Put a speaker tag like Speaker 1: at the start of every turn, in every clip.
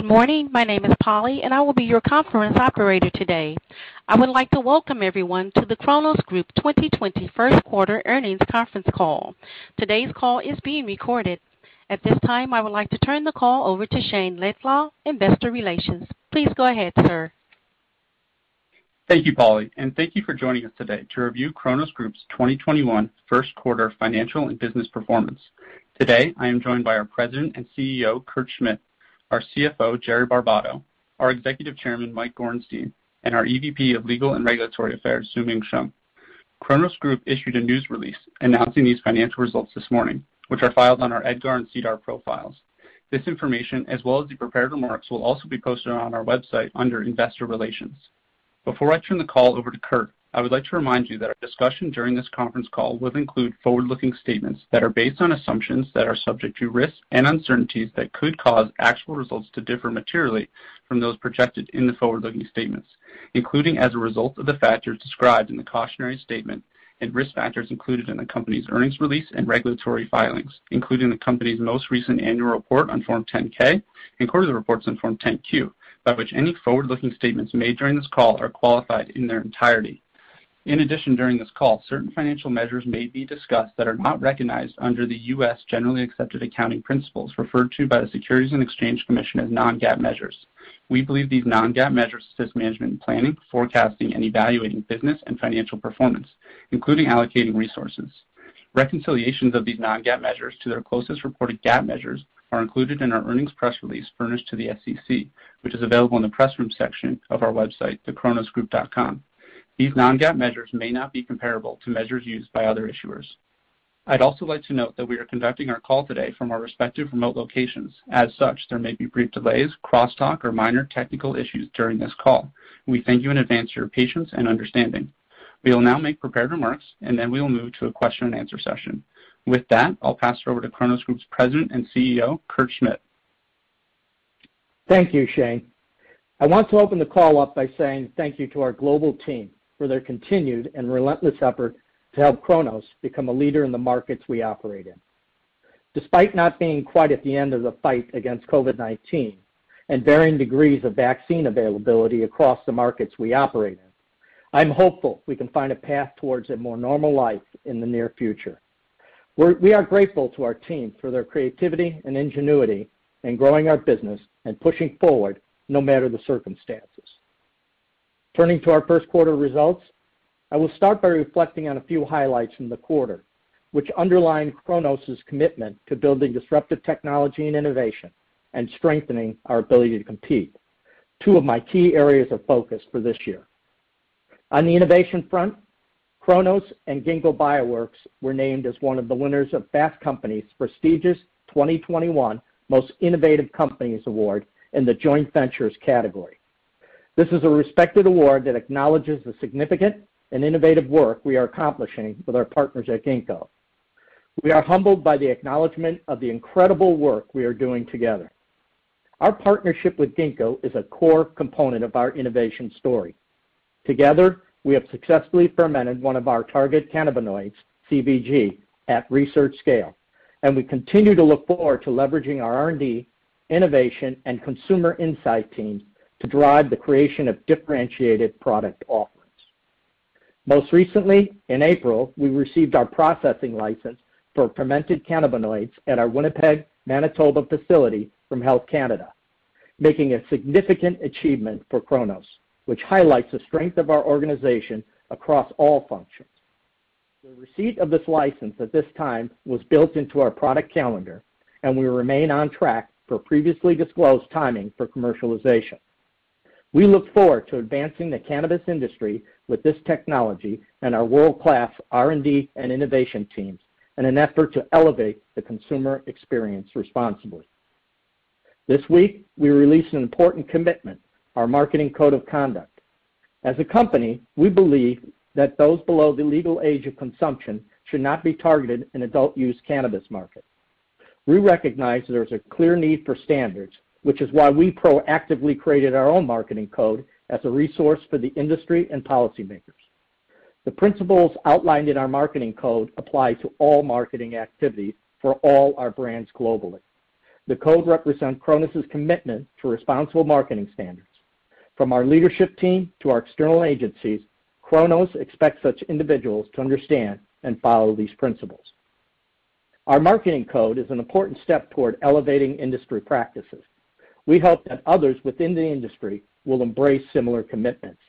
Speaker 1: Good morning. My name is Polly, and I will be your conference operator today. I would like to welcome everyone to the Cronos Group 2020 first quarter earnings conference call. Today's call is being recorded. At this time, I would like to turn the call over to Shayne Laidlaw, Investor Relations. Please go ahead, sir.
Speaker 2: Thank you, Polly, and thank you for joining us today to review Cronos Group's 2021 first quarter financial and business performance. Today, I am joined by our President and CEO, Kurt Schmidt, our CFO, Jerry Barbato, our Executive Chairman, Mike Gorenstein, and our EVP of Legal and Regulatory Affairs, Xiuming Shum. Cronos Group issued a news release announcing these financial results this morning, which are filed on our EDGAR and SEDAR profiles. This information, as well as the prepared remarks, will also be posted on our website under Investor Relations. Before I turn the call over to Kurt, I would like to remind you that our discussion during this conference call will include forward-looking statements that are based on assumptions that are subject to risks and uncertainties that could cause actual results to differ materially from those projected in the forward-looking statements, including as a result of the factors described in the cautionary statement and risk factors included in the company's earnings release and regulatory filings, including the company's most recent annual report on Form 10-K and quarterly reports on Form 10-Q, by which any forward-looking statements made during this call are qualified in their entirety. In addition, during this call, certain financial measures may be discussed that are not recognized under the U.S. generally accepted accounting principles referred to by the Securities and Exchange Commission as non-GAAP measures. We believe these non-GAAP measures assist management in planning, forecasting, and evaluating business and financial performance, including allocating resources. Reconciliations of these non-GAAP measures to their closest reported GAAP measures are included in our earnings press release furnished to the SEC, which is available in the press room section of our website, thecronosgroup.com. These non-GAAP measures may not be comparable to measures used by other issuers. I'd also like to note that we are conducting our call today from our respective remote locations. As such, there may be brief delays, crosstalk, or minor technical issues during this call. We thank you in advance for your patience and understanding. We will now make prepared remarks, and then we will move to a question and answer session. With that, I'll pass it over to Cronos Group's President and CEO, Kurt Schmidt.
Speaker 3: Thank you, Shayne. I want to open the call up by saying thank you to our global team for their continued and relentless effort to help Cronos become a leader in the markets we operate in. Despite not being quite at the end of the fight against COVID-19 and varying degrees of vaccine availability across the markets we operate in, I'm hopeful we can find a path towards a more normal life in the near future. We are grateful to our team for their creativity and ingenuity in growing our business and pushing forward no matter the circumstances. Turning to our first quarter results, I will start by reflecting on a few highlights from the quarter, which underline Cronos' commitment to building disruptive technology and innovation and strengthening our ability to compete, two of my key areas of focus for this year. On the innovation front, Cronos and Ginkgo Bioworks were named as one of the winners of Fast Company's prestigious 2021 Most Innovative Companies Award in the joint ventures category. This is a respected award that acknowledges the significant and innovative work we are accomplishing with our partners at Ginkgo. We are humbled by the acknowledgment of the incredible work we are doing together. Our partnership with Ginkgo is a core component of our innovation story. Together, we have successfully fermented one of our target cannabinoids, CBG, at research scale, and we continue to look forward to leveraging our R&D, innovation, and consumer insight teams to drive the creation of differentiated product offerings. Most recently, in April, we received our processing license for fermented cannabinoids at our Winnipeg, Manitoba facility from Health Canada, making a significant achievement for Cronos, which highlights the strength of our organization across all functions. The receipt of this license at this time was built into our product calendar, and we remain on track for previously disclosed timing for commercialization. We look forward to advancing the cannabis industry with this technology and our world-class R&D and innovation teams in an effort to elevate the consumer experience responsibly. This week, we released an important commitment our marketing code of conduct. As a company, we believe that those below the legal age of consumption should not be targeted in adult use cannabis market. We recognize there's a clear need for standards, which is why we proactively created our own marketing code as a resource for the industry and policymakers. The principles outlined in our marketing code apply to all marketing activities for all our brands globally. The code represents Cronos' commitment to responsible marketing standards. From our leadership team to our external agencies, Cronos expects such individuals to understand and follow these principles. Our marketing code is an important step toward elevating industry practices. We hope that others within the industry will embrace similar commitments.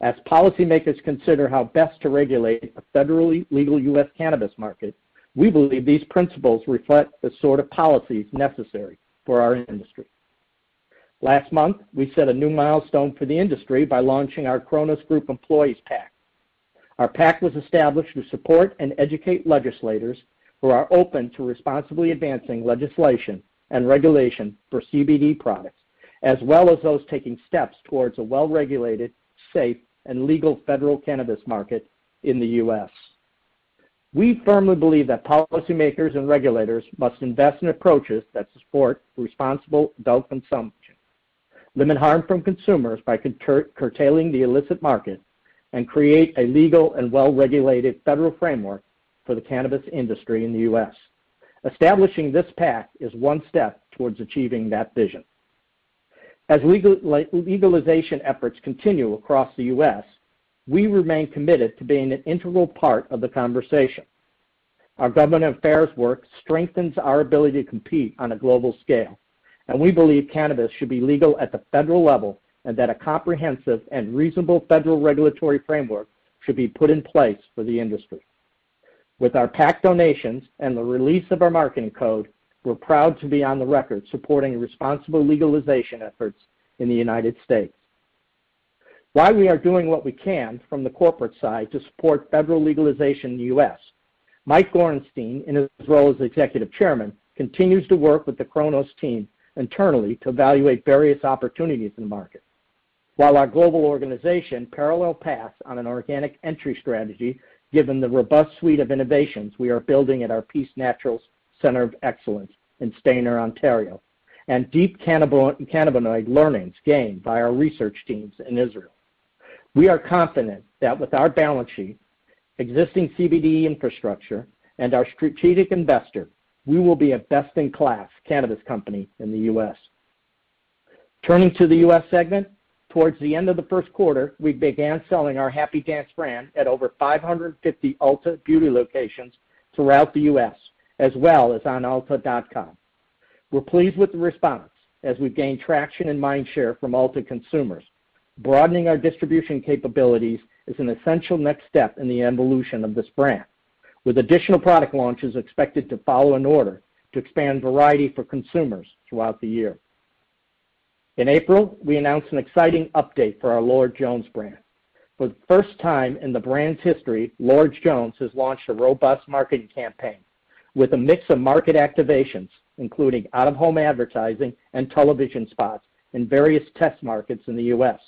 Speaker 3: As policymakers consider how best to regulate a federally legal U.S. cannabis market, we believe these principles reflect the sort of policies necessary for our industry. Last month, we set a new milestone for the industry by launching our Cronos Group Employees PAC. Our PAC was established to support and educate legislators who are open to responsibly advancing legislation and regulation for CBD products, as well as those taking steps towards a well-regulated, safe, and legal federal cannabis market in the U.S. We firmly believe that policymakers and regulators must invest in approaches that support responsible adult consumption, limit harm from consumers by curtailing the illicit market, and create a legal and well-regulated federal framework for the cannabis industry in the U.S. Establishing this PAC is one step towards achieving that vision. As legalization efforts continue across the U.S., we remain committed to being an integral part of the conversation. Our government affairs work strengthens our ability to compete on a global scale, and we believe cannabis should be legal at the federal level and that a comprehensive and reasonable federal regulatory framework should be put in place for the industry. With our PAC donations and the release of our marketing code, we're proud to be on the record supporting responsible legalization efforts in the United States. While we are doing what we can from the corporate side to support federal legalization in the U.S., Mike Gorenstein, in his role as Executive Chairman, continues to work with the Cronos team internally to evaluate various opportunities in the market. While our global organization parallel paths on an organic entry strategy, given the robust suite of innovations we are building at our Peace Naturals Center of Excellence in Stayner, Ontario, and deep cannabinoid learnings gained by our research teams in Israel. We are confident that with our balance sheet, existing CBD infrastructure, and our strategic investor, we will be a best-in-class cannabis company in the U.S. Turning to the U.S. segment, towards the end of the first quarter, we began selling our Happy Dance brand at over 550 Ulta Beauty locations throughout the U.S., as well as on ulta.com. We're pleased with the response as we've gained traction and mind share from Ulta consumers. Broadening our distribution capabilities is an essential next step in the evolution of this brand, with additional product launches expected to follow in order to expand variety for consumers throughout the year. In April, we announced an exciting update for our Lord Jones brand. For the first time in the brand's history, Lord Jones has launched a robust marketing campaign with a mix of market activations, including out-of-home advertising and television spots in various test markets in the U.S.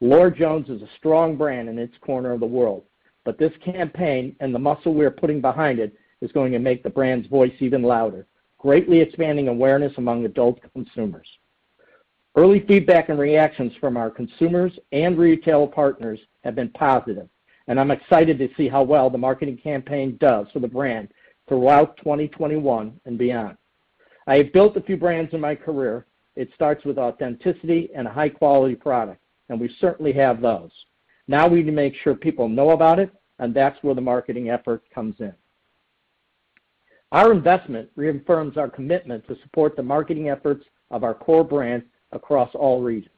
Speaker 3: Lord Jones is a strong brand in its corner of the world, but this campaign and the muscle we are putting behind it is going to make the brand's voice even louder, greatly expanding awareness among adult consumers. Early feedback and reactions from our consumers and retail partners have been positive, and I'm excited to see how well the marketing campaign does for the brand throughout 2021 and beyond. I have built a few brands in my career. It starts with authenticity and a high-quality product, and we certainly have those. Now we need to make sure people know about it, and that's where the marketing effort comes in. Our investment reaffirms our commitment to support the marketing efforts of our core brands across all regions.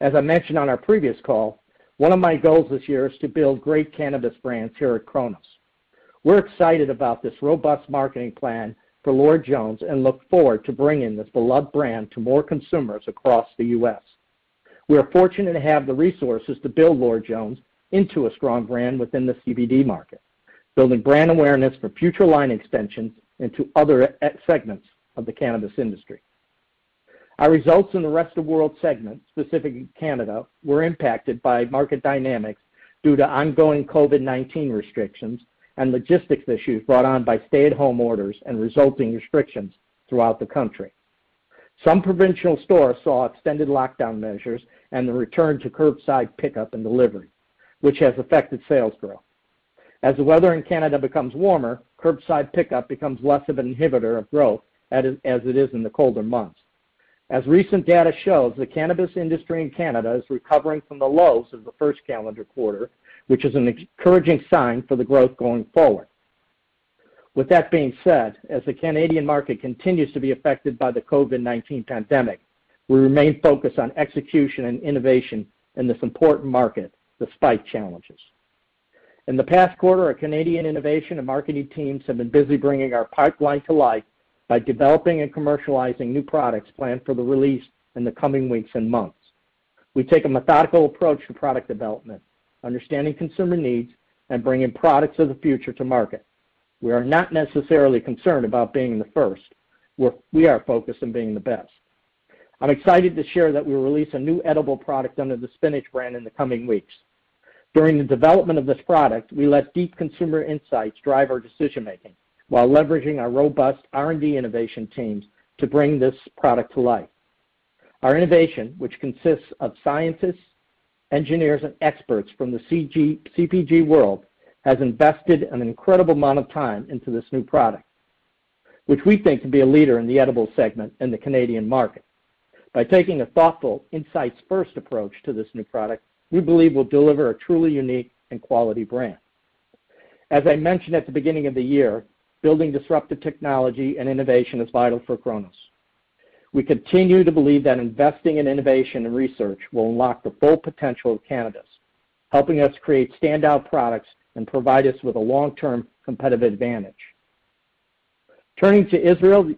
Speaker 3: As I mentioned on our previous call, one of my goals this year is to build great cannabis brands here at Cronos. We're excited about this robust marketing plan for Lord Jones and look forward to bringing this beloved brand to more consumers across the U.S. We are fortunate to have the resources to build Lord Jones into a strong brand within the CBD market, building brand awareness for future line extensions into other segments of the cannabis industry. Our results in the rest of the world segment, specifically Canada, were impacted by market dynamics due to ongoing COVID-19 restrictions and logistics issues brought on by stay-at-home orders and resulting restrictions throughout the country. Some provincial stores saw extended lockdown measures and the return to curbside pickup and delivery, which has affected sales growth. As the weather in Canada becomes warmer, curbside pickup becomes less of an inhibitor of growth as it is in the colder months. As recent data shows, the cannabis industry in Canada is recovering from the lows of the first calendar quarter, which is an encouraging sign for the growth going forward. With that being said, as the Canadian market continues to be affected by the COVID-19 pandemic, we remain focused on execution and innovation in this important market despite challenges. In the past quarter, our Canadian innovation and marketing teams have been busy bringing our pipeline to life by developing and commercializing new products planned for the release in the coming weeks and months. We take a methodical approach to product development, understanding consumer needs and bringing products of the future to market. We are not necessarily concerned about being the first. We are focused on being the best. I'm excited to share that we will release a new edible product under the Spinach brand in the coming weeks. During the development of this product, we let deep consumer insights drive our decision-making while leveraging our robust R&D innovation teams to bring this product to life. Our innovation, which consists of scientists, engineers, and experts from the CPG world, has invested an incredible amount of time into this new product, which we think can be a leader in the edible segment in the Canadian market. By taking a thoughtful, insights-first approach to this new product, we believe we'll deliver a truly unique and quality brand. As I mentioned at the beginning of the year, building disruptive technology and innovation is vital for Cronos. We continue to believe that investing in innovation and research will unlock the full potential of cannabis, helping us create standout products and provide us with a long-term competitive advantage. Turning to Israel,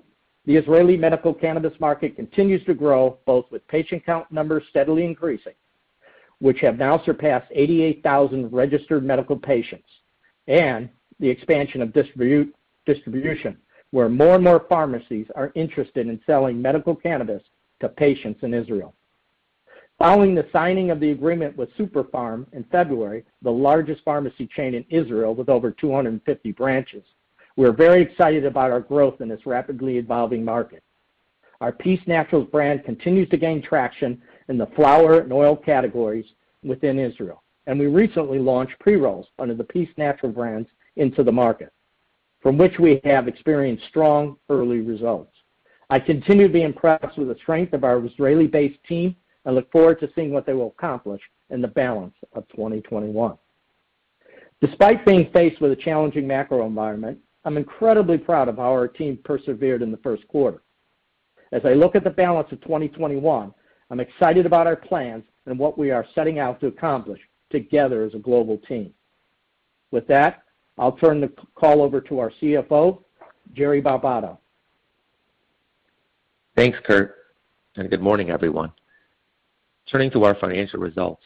Speaker 3: the Israeli medical cannabis market continues to grow, both with patient count numbers steadily increasing, which have now surpassed 88,000 registered medical patients, and the expansion of distribution, where more and more pharmacies are interested in selling medical cannabis to patients in Israel. Following the signing of the agreement with Super-Pharm in February, the largest pharmacy chain in Israel with over 250 branches, we're very excited about our growth in this rapidly evolving market. Our Peace Naturals brand continues to gain traction in the flower and oil categories within Israel, and we recently launched pre-rolls under the Peace Naturals brands into the market, from which we have experienced strong early results. I continue to be impressed with the strength of our Israeli-based team and look forward to seeing what they will accomplish in the balance of 2021. Despite being faced with a challenging macro environment, I'm incredibly proud of how our team persevered in the first quarter. As I look at the balance of 2021, I'm excited about our plans and what we are setting out to accomplish together as a global team. With that, I'll turn the call over to our CFO, Jerry Barbato.
Speaker 4: Thanks, Kurt, and good morning, everyone. Turning to our financial results,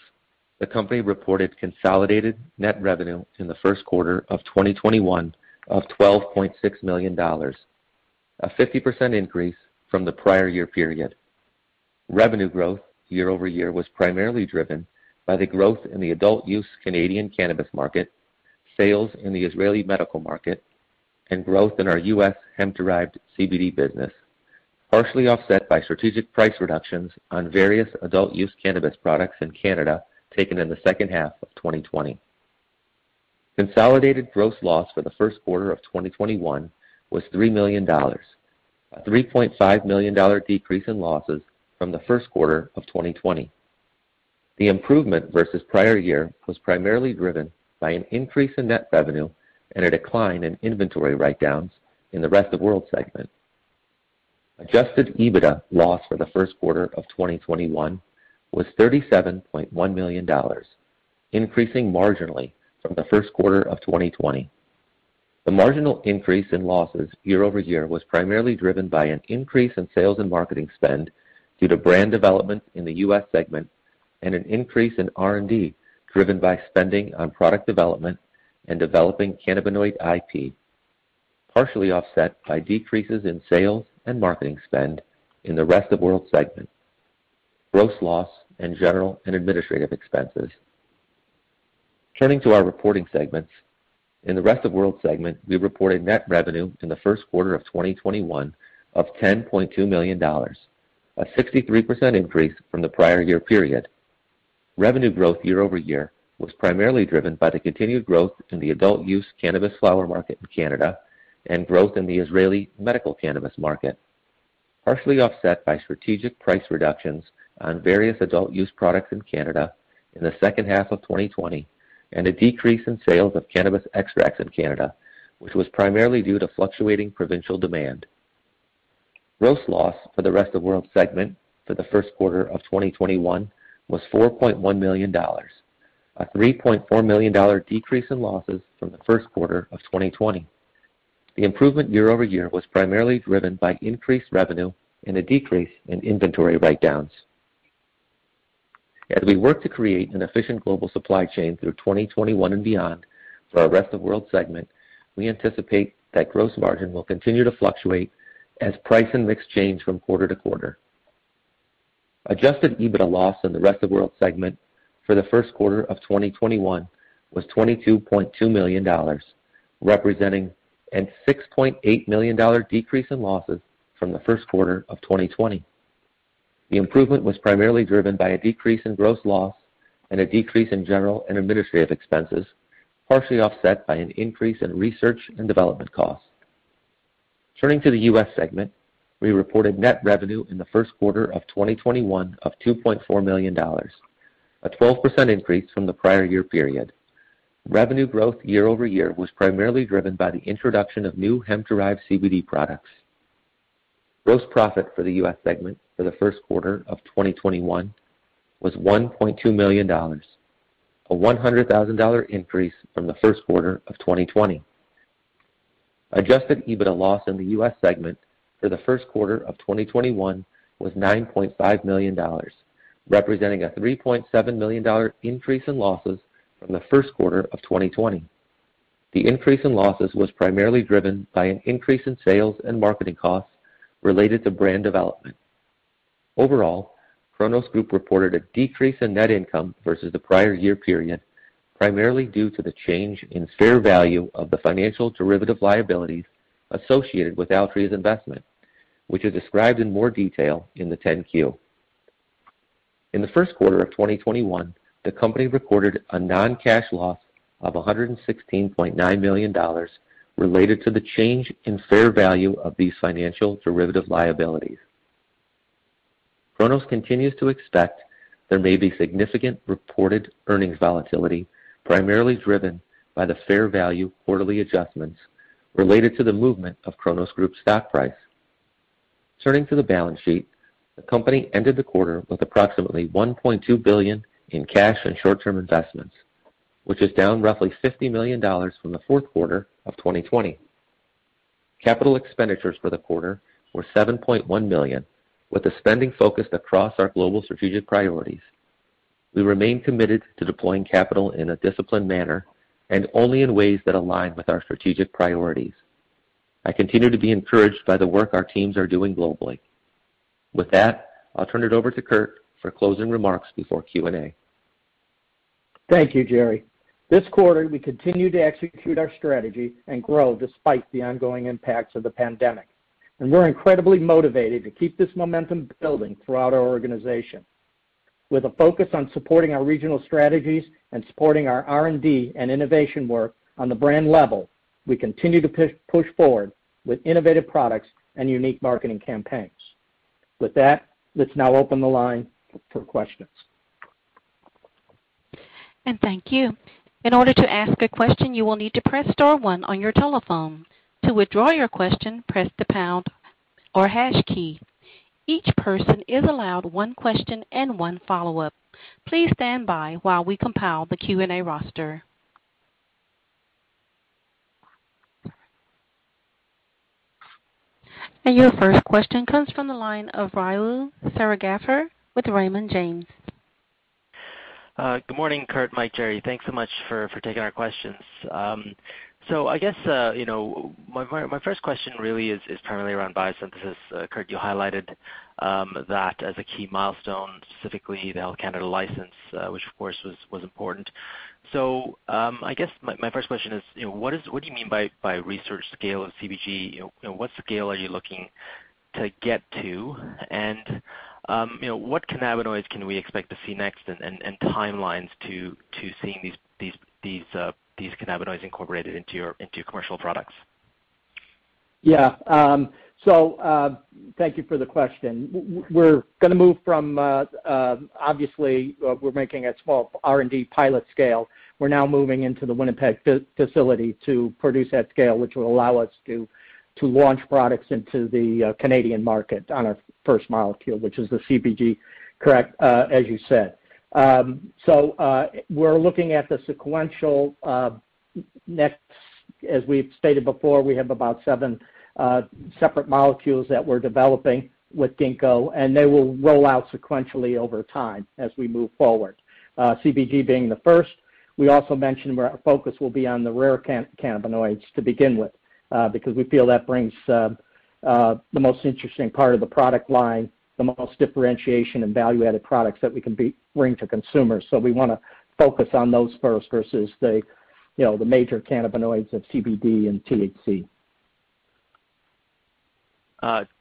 Speaker 4: the company reported consolidated net revenue in the first quarter of 2021 of $12.6 million, a 50% increase from the prior year period. Revenue growth year-over-year was primarily driven by the growth in the adult use Canadian cannabis market, sales in the Israeli medical market, and growth in our U.S. hemp-derived CBD business, partially offset by strategic price reductions on various adult use cannabis products in Canada taken in the second half of 2020. Consolidated gross loss for the first quarter of 2021 was $3 million, a $3.5 million decrease in losses from the first quarter of 2020. The improvement versus prior year was primarily driven by an increase in net revenue and a decline in inventory write-downs in the rest of the world segment. Adjusted EBITDA loss for the first quarter of 2021 was $37.1 million, increasing marginally from the first quarter of 2020. The marginal increase in losses year-over-year was primarily driven by an increase in sales and marketing spend due to brand development in the U.S. segment and an increase in R&D driven by spending on product development and developing cannabinoid IP, partially offset by decreases in sales and marketing spend in the Rest of World segment, gross loss, and general and administrative expenses. Turning to our reporting segments. In the Rest of World segment, we reported net revenue in the first quarter of 2021 of $10.2 million, a 63% increase from the prior year period. Revenue growth year-over-year was primarily driven by the continued growth in the adult use cannabis flower market in Canada and growth in the Israeli medical cannabis market, partially offset by strategic price reductions on various adult use products in Canada in the second half of 2020 and a decrease in sales of cannabis extracts in Canada, which was primarily due to fluctuating provincial demand. Gross loss for the Rest of World segment for the first quarter of 2021 was $4.1 million, a $3.4 million decrease in losses from the first quarter of 2020. The improvement year-over-year was primarily driven by increased revenue and a decrease in inventory write-downs. As we work to create an efficient global supply chain through 2021 and beyond for our Rest of World segment, we anticipate that gross margin will continue to fluctuate as price and mix change from quarter to quarter. Adjusted EBITDA loss in the Rest of World segment for the first quarter of 2021 was $22.2 million, representing a $6.8 million decrease in losses from the first quarter of 2020. The improvement was primarily driven by a decrease in gross loss and a decrease in general and administrative expenses, partially offset by an increase in research and development costs. Turning to the U.S. segment, we reported net revenue in the first quarter of 2021 of $2.4 million, a 12% increase from the prior year period. Revenue growth year-over-year was primarily driven by the introduction of new hemp-derived CBD products. Gross profit for the U.S. segment for the first quarter of 2021 was $1.2 million, a $100,000 increase from the first quarter of 2020. Adjusted EBITDA loss in the U.S. segment for the first quarter of 2021 was $9.5 million, representing a $3.7 million increase in losses from the first quarter of 2020. The increase in losses was primarily driven by an increase in sales and marketing costs related to brand development. Overall, Cronos Group reported a decrease in net income versus the prior year period, primarily due to the change in fair value of the financial derivative liabilities associated with Altria's investment, which is described in more detail in the 10-Q. In the first quarter of 2021, the company recorded a non-cash loss of $116.9 million related to the change in fair value of these financial derivative liabilities. Cronos continues to expect there may be significant reported earnings volatility, primarily driven by the fair value quarterly adjustments related to the movement of Cronos Group's stock price. Turning to the balance sheet, the company ended the quarter with approximately 1.2 billion in cash and short-term investments, which is down roughly $50 million from the fourth quarter of 2020. Capital expenditures for the quarter were 7.1 million, with the spending focused across our global strategic priorities. We remain committed to deploying capital in a disciplined manner and only in ways that align with our strategic priorities. I continue to be encouraged by the work our teams are doing globally. With that, I'll turn it over to Kurt for closing remarks before Q&A.
Speaker 3: Thank you, Jerry. This quarter, we continue to execute our strategy and grow despite the ongoing impacts of the pandemic, and we're incredibly motivated to keep this momentum building throughout our organization. With a focus on supporting our regional strategies and supporting our R&D and innovation work on the brand level, we continue to push forward with innovative products and unique marketing campaigns. With that, let's now open the line for questions.
Speaker 1: And thank you. In order to ask a question, you will need to press star one on your telephone. To withdraw your question, press the pound or hash key. Each person is allowed one question and one follow-up. Please stand by while we compile the Q&A roster. Your first question comes from the line of Rahul Sarugaser with Raymond James.
Speaker 5: Uh, good morning, Kurt, Mike, Jerry. Thanks so much for taking our questions. Um, I guess uh, you know, my first question really is primarily around biosynthesis. Uh, Kurt, you highlighted um, that as a key milestone, specifically the Health Canada license, uh, which of course was was important. So um I guess my first question is, you know, what is what do you mean by research scale of CBG? You know, What scale are you looking to get to? And, um, you know, what cannabinoids can we expect to see next and timelines to to seeing these these these cannabinoids incorporated into your into commercial products?
Speaker 3: Yeah. Um, so uh, thank you for the question. We're going to move from, uh, uh, obviously, we're making a small R&D pilot scale. We're now moving into the Winnipeg facility to produce at scale, which will allow us to launch products into the Canadian market on our first molecule, which is the CBG, correct, as you said. Um, so, uh, we're looking at the sequential uh, next, as we've stated before, we have about seven uh, separate molecules that we're developing with Ginkgo, and they will roll out sequentially over time as we move forward. CBG being the first. We also mentioned where our focus will be on the rare cannabinoids to begin with, because we feel that brings the most interesting part of the product line, the most differentiation and value-added products that we can bring to consumers. So we want to focus on those first versus the major cannabinoids of CBD and THC.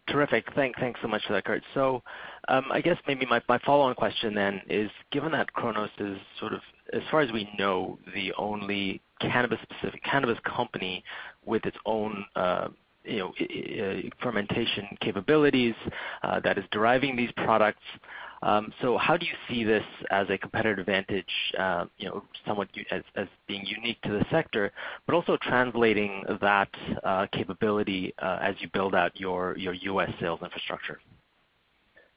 Speaker 5: Terrific. Thanks so much for that, Kurt. So um I guess maybe my follow-on question then is, given that Cronos is sort of, as far as we know, the only cannabis company with its own Uh, fermentation capabilities uh, that is deriving these products. Um so how do you see this as a competitive advantage, uh you know somewhat as being unique to the sector, but also translating that uh, capability as you build out your U.S. sales infrastructure?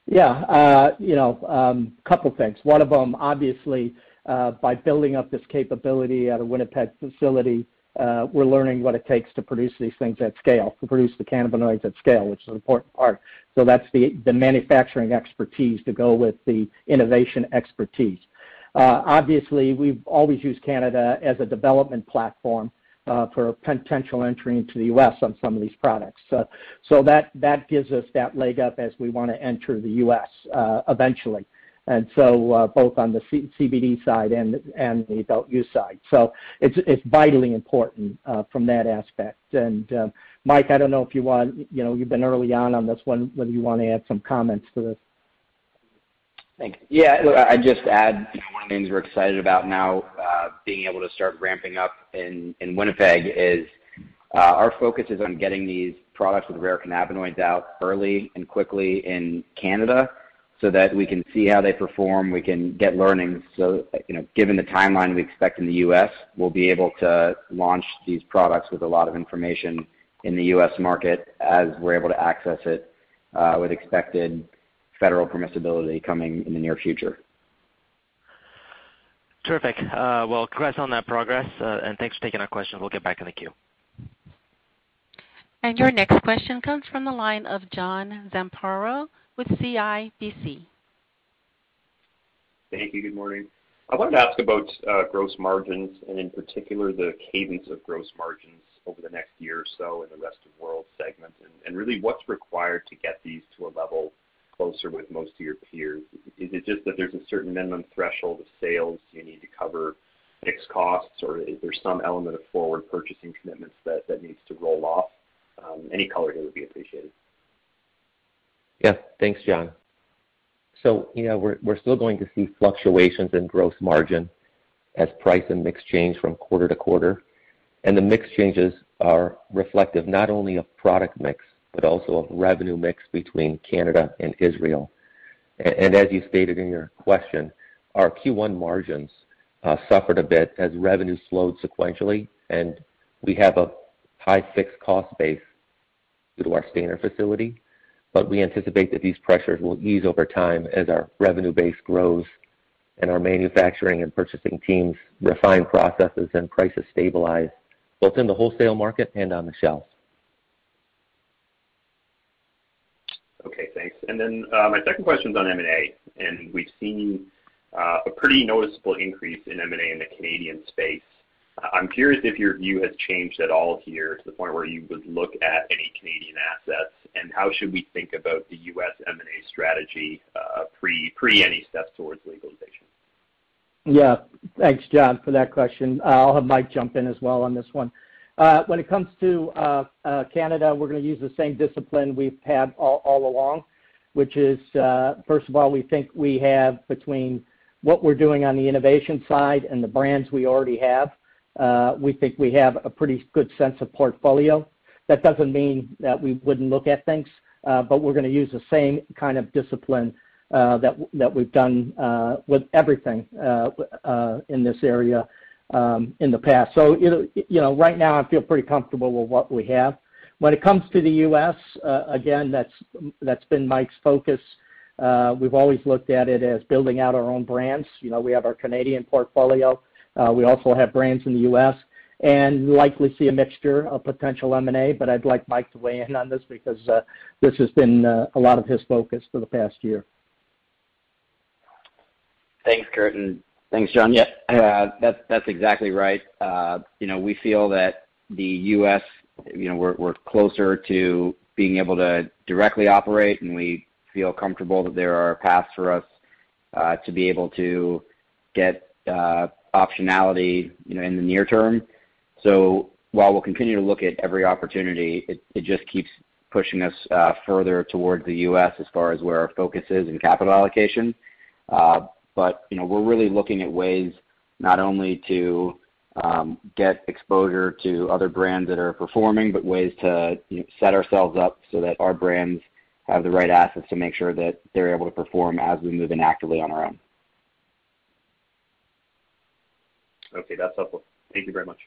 Speaker 3: Yeah. A um, couple things. One of them, obviously, by building up this capability at a Winnipeg facility, Uh, we're learning what it takes to produce these things at scale, to produce the cannabinoids at scale, which is an important part. So that's the manufacturing expertise to go with the innovation expertise. Uh, obviously, we've always used Canada as a development platform uh, for potential entry into the U.S. on some of these products. So so that gives us that leg up as we want to enter the U.S. eventually. Uh, both on the CBD side and the adult use side. So it's it's vitally important uh, from that aspect. And, uh, Mike, I don't know if you want, you know, you've been early on on this one, whether you want to add some comments to this.
Speaker 6: Thanks. Yeah, look, I'd just add, one of the things we're excited about now being able to start ramping up in Winnipeg is our focus is on getting these products with rare cannabinoids out early and quickly in Canada so that we can see how they perform, we can get learnings. So, you know, given the timeline we expect in the U.S., we'll be able to launch these products with a lot of information in the U.S. market as we're able to access it uh, with expected federal permissibility coming in the near future.
Speaker 5: Terrific. Uh, well, congrats on that progress, uh, and thanks for taking our questions. We'll get back in the queue.
Speaker 1: And Your next question comes from the line of John Zamparo with CIBC.
Speaker 7: Thank you. Good morning. I wanted to ask about uh, gross margins and in particular, the cadence of gross margins over the next year or so in the rest of world segment, and really what's required to get these to a level closer with most of your peers. Is it just that there's a certain minimum threshold of sales you need to cover fixed costs, or is there some element of forward purchasing commitments that needs to roll off? Um, any color here would be appreciated.
Speaker 4: Yeah. Thanks, John. So, you know, we're we're still going to see fluctuations in gross margin as price and mix change from quarter to quarter. And the mix changes are reflective not only of product mix, but also of revenue mix between Canada and Israel. And as you stated in your question, our Q1 margins uh, suffered a bit as revenue slowed sequentially, and we have a high fixed cost base due to our Stayner facility. But we anticipate that these pressures will ease over time as our revenue base grows and our manufacturing and purchasing teams refine processes and prices stabilize, both in the wholesale market and on the shelf.
Speaker 7: Okay, thanks. And then, uh, my second question's on M&A, and we've seen uh, a pretty noticeable increase in M&A in the Canadian space. I'm curious if your view has changed at all here to the point where you would look at any Canadian assets, and how should we think about the U.S. M&A strategy uh, pre any steps towards legalization?
Speaker 3: Yeah. Thanks, John, for that question. Uh, I'll have Mike jump in as well on this one. Uh, when it comes to Canada, we're going to use the same discipline we've had all along, which is, first of all, we think we have between what we're doing on the innovation side and the brands we already have, Uh, we think we have a pretty good sense of portfolio. That doesn't mean that we wouldn't look at things, uh, but we're going to use the same kind of discipline uh, that we've done with everything in this area um, in the past. So you you know right now, I feel pretty comfortable with what we have. When it comes to the U.S., again, that's been Mike's focus. We've always looked at it as building out our own brands. You know we have our Canadian portfolio. Uh, we also have brands in the U.S., and likely see a mixture of potential M&A, but I'd like Mike to weigh in on this because uh, this has been uh, a lot of his focus for the past year.
Speaker 6: Thanks, Kurt, and thanks, John. Yeah, that's exactly right. You know, we feel that the U.S., you know, we're closer to being able to directly operate, and we feel comfortable that there are paths for us to be able to get optionality you know, in the near term. So while we'll continue to look at every opportunity, it just keeps pushing us uh, further towards the U.S. as far as where our focus is in capital allocation. Uh, but we're really looking at ways not only to um, get exposure to other brands that are performing, but ways to set ourselves up so that our brands have the right assets to make sure that they're able to perform as we move in actively on our own.
Speaker 7: Okay. That's helpful. Thank you very much.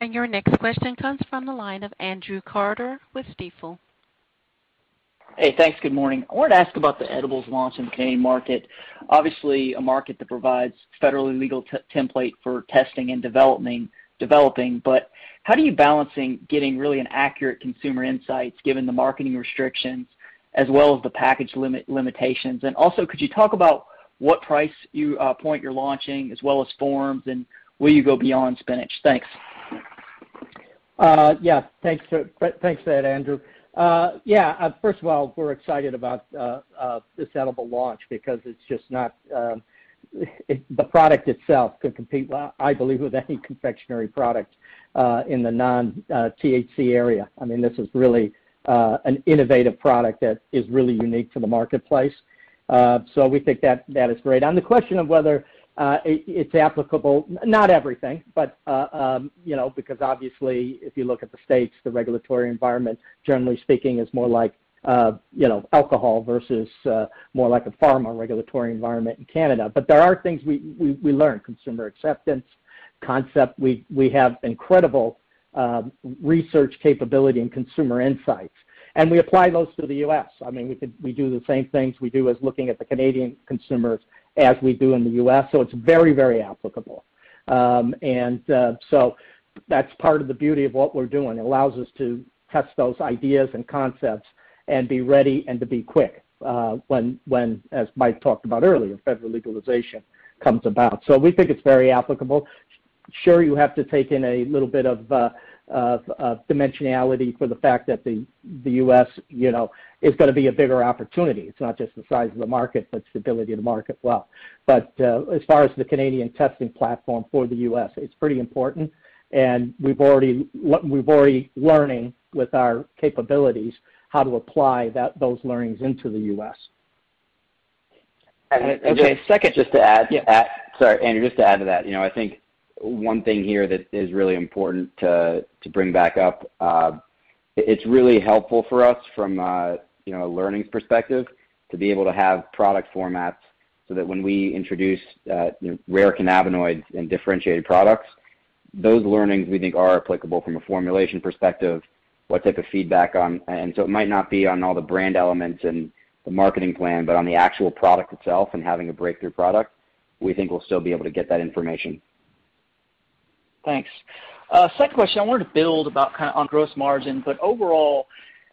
Speaker 1: And Your next question comes from the line of Andrew Carter with Stifel.
Speaker 8: Hey, thanks. Good morning. I wanted to ask about the edibles launch in the Canadian market. Obviously, a market that provides federally legal template for testing and developing, but how do you balancing getting really an accurate consumer insights given the marketing restrictions as well as the package limitations? And Also, could you talk about what price uh, point you're launching as well as forms, and will you go beyond Spinach? Thanks.
Speaker 3: Uh, yeah. Thanks for thanks that, Andrew. Uh, yeah. First of all, we're excited about this edible launch because it's just not um the product itself could compete, I believe, with any confectionery product in the non-THC area. I mean this is really an innovative product that is really unique to the marketplace. We think that is great. On the question of whether it's applicable, not everything, but uh um you know, because obviously, if you look at the States, the regulatory environment, generally speaking, is more like uh you know, alcohol versus more like a pharma regulatory environment in Canada. But there are things we learn, consumer acceptance, concept. We have incredible research capability and consumer insights, and we apply those to the U.S. I mean, we could, we do the same things we do as looking at the Canadian consumers as we do in the U.S., so it's very very applicable. Um, and uh, so that's part of the beauty of what we're doing. It allows us to test those ideas and concepts and be ready and to be quick when, as Mike talked about earlier, federal legalization comes about. So we think it's very applicable. Sure, you have to take in a little bit of dimensionality for the fact that the U.S. is going to be a bigger opportunity. It's not just the size of the market, but the stability of the market well. But uh, as far as the Canadian testing platform for the U.S., it's pretty important, and we've already learning with our capabilities how to apply those learnings into the U.S.
Speaker 8: Okay.
Speaker 6: Second, just to add, Sorry, Andrew, just to add to that. I think one thing here that is really important to bring back up, uh, it's really helpful for us from uh, a learnings perspective to be able to have product formats so that when we introduce uh, rare cannabinoids and differentiated products, those learnings we think are applicable from a formulation perspective, what type of feedback on. And so it might not be on all the brand elements and the marketing plan, but on the actual product itself and having a breakthrough product, we think we'll still be able to get that information.
Speaker 8: Thanks. Second question, I wanted to build about kind of on gross margin, but overall,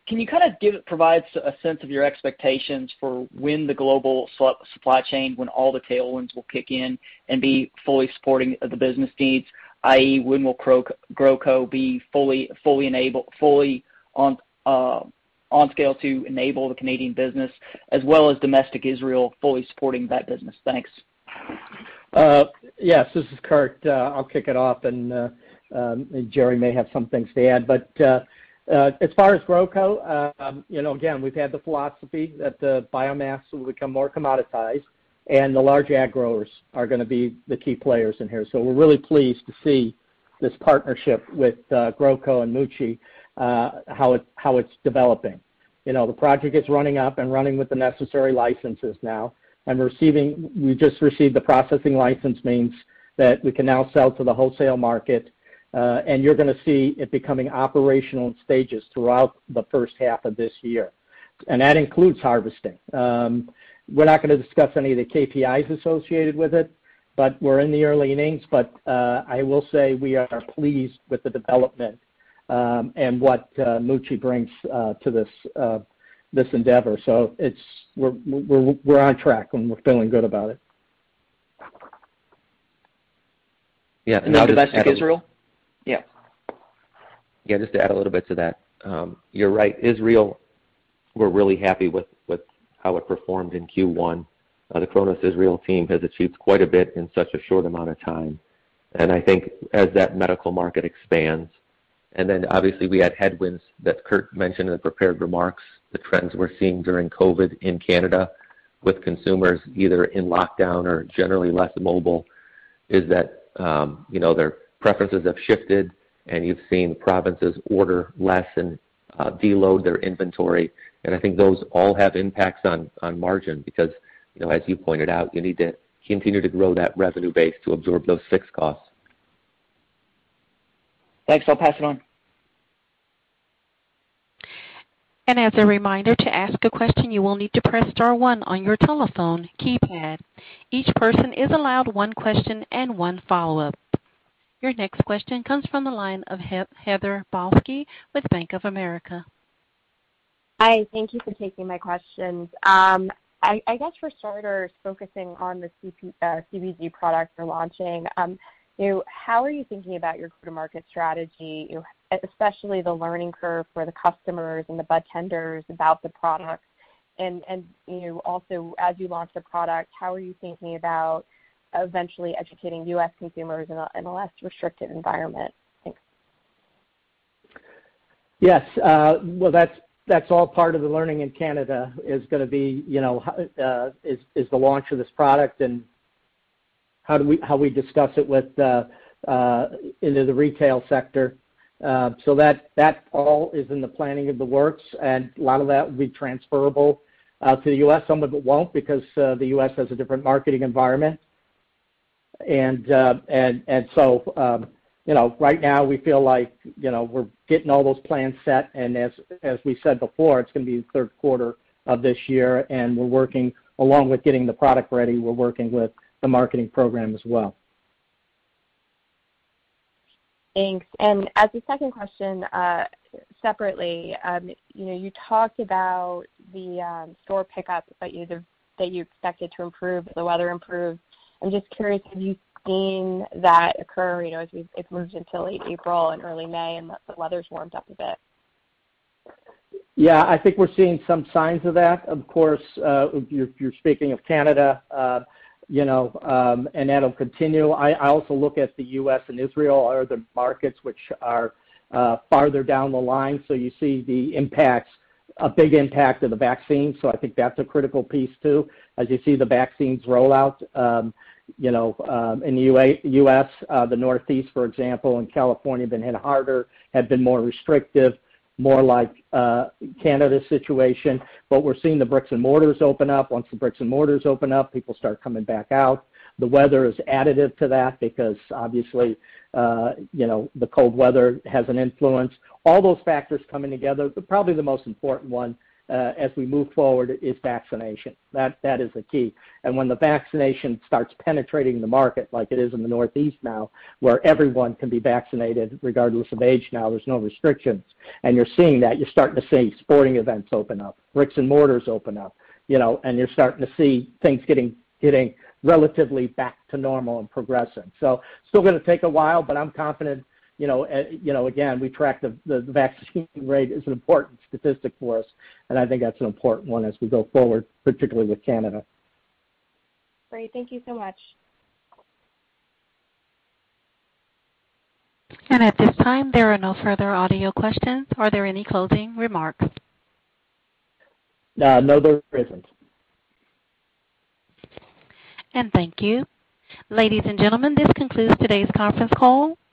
Speaker 8: Can you kind of give provide a sense of your expectations for when the global supply chain, when all the tailwinds will kick in and be fully supporting the business needs, i.e., when will GrowCo be fully fully enabled fully on uh on scale to enable the Canadian business as well as domestic Israel fully supporting that business? Thanks.
Speaker 3: Uh, yes, this is Kurt. Uh, I'll kick it off, uh, um, and Jerry may have some things to add. But as far as GrowCo, um, again, we've had the philosophy that the biomass will become more commoditized, and the large ag growers are going to be the key players in here. So we're really pleased to see this partnership with GrowCo and Mucci, how it how it's developing. You know, the project is running up and running with the necessary licenses now, and we just received the processing license, means that we can now sell to the wholesale market, uh, and you're going to see it becoming operational in stages throughout the first half of this year. And that includes harvesting. Um, we're not going to discuss any of the KPIs associated with it, but we're in the early innings. But uh, I will say we are pleased with the development, um, and what uh, Mucci brings uh, to this endeavor. So it's we're on track, and we're feeling good about it.
Speaker 4: Yeah.
Speaker 8: And then domestic Israel? Yeah.
Speaker 4: Yeah, just to add a little bit to that. Um, you're right. Israel, we're really happy with how it performed in Q1. Uh, the Cronos Israel team has achieved quite a bit in such a short amount of time. And I think as that medical market expands, and then obviously we had headwinds that Kurt mentioned in the prepared remarks, the trends we're seeing during COVID in Canada with consumers either in lockdown or generally less mobile, is that um, you know their preferences have shifted, and you've seen provinces order less and uh, deload their inventory. And I think those all have impacts on on margin because, you know as you pointed out, you need to continue to grow that revenue base to absorb those fixed costs.
Speaker 8: Thanks. I'll pass it on.
Speaker 1: And as a reminder, to ask a question, you will need to press star one on your telephone keypad. Each person is allowed one question and one follow-up. Your next question comes from the line of Heather Balsky with Bank of America.
Speaker 9: Hi. Thank you for taking my questions. Um, I guess for starters, focusing on the CBG uh, product you're launching, um, how are you thinking about your go-to-market strategy, especially the learning curve for the customers and the budtenders about the product? And, and you know, also, as you launch the product, how are you thinking about eventually educating U.S. consumers in a less restricted environment? Thanks.
Speaker 3: Yes. Well, that's all part of the learning in Canada, is going to be you know, uh, is is the launch of this product and how do we how we discuss it with uh, uh, into the retail sector. Uh, so that that all is in the planning of the works, and a lot of that will be transferable uh, to the U.S. Some of it won't, because the U.S. has a different marketing environment. And and and so, um, you know, right now we feel like you know we're getting all those plans set, and as we said before, it's going to be the third quarter of this year, and we're working along with getting the product ready, we're working with the marketing program as well.
Speaker 9: Thanks. And as a second question, uh, separately, um, you know, you talked about the um, store pickup that you expected to improve the weather improves. I'm just curious, have you seen that occur you know, as we it's moved into late April and early May and the weather's warmed up a bit?
Speaker 3: Yeah, I think we're seeing some signs of that. Of course, uh, you're speaking of Canada, uh, Um, and that'll continue. I also look at the U.S. and Israel are the markets which are uh, farther down the line. So you see the impacts, a big impact of the vaccine. So I think that's a critical piece, too. As you see the vaccines roll out um, um, in the U.S., uh, the Northeast, for example, and California have been hit harder, have been more restrictive, more like uh, Canada's situation. But we're seeing the bricks and mortars open up. Once the bricks and mortars open up, people start coming back out. The weather is additive to that because obviously, uh, you know, the cold weather has an influence. All those factors coming together, but probably the most important one Uh, as we move forward is vaccination. That that is the key. And when the vaccination starts penetrating the market, like it is in the Northeast now, where everyone can be vaccinated regardless of age now, there's no restrictions, and you're seeing that. You're starting to see sporting events open up, bricks and mortars open up, you know, and you're starting to see things getting getting relatively back to normal and progressing. So still going to take a while, but I'm confident you know, uh, you know, again, we track the, the, the vaccine rate is an important statistic for us, and I think that's an important one as we go forward, particularly with Canada.
Speaker 9: Great. Thank you so much.
Speaker 1: And At this time, there are no further audio questions. Are there any closing remarks?
Speaker 3: Uh, no, there isn't.
Speaker 1: And Thank you. Ladies and gentlemen, this concludes today's conference call.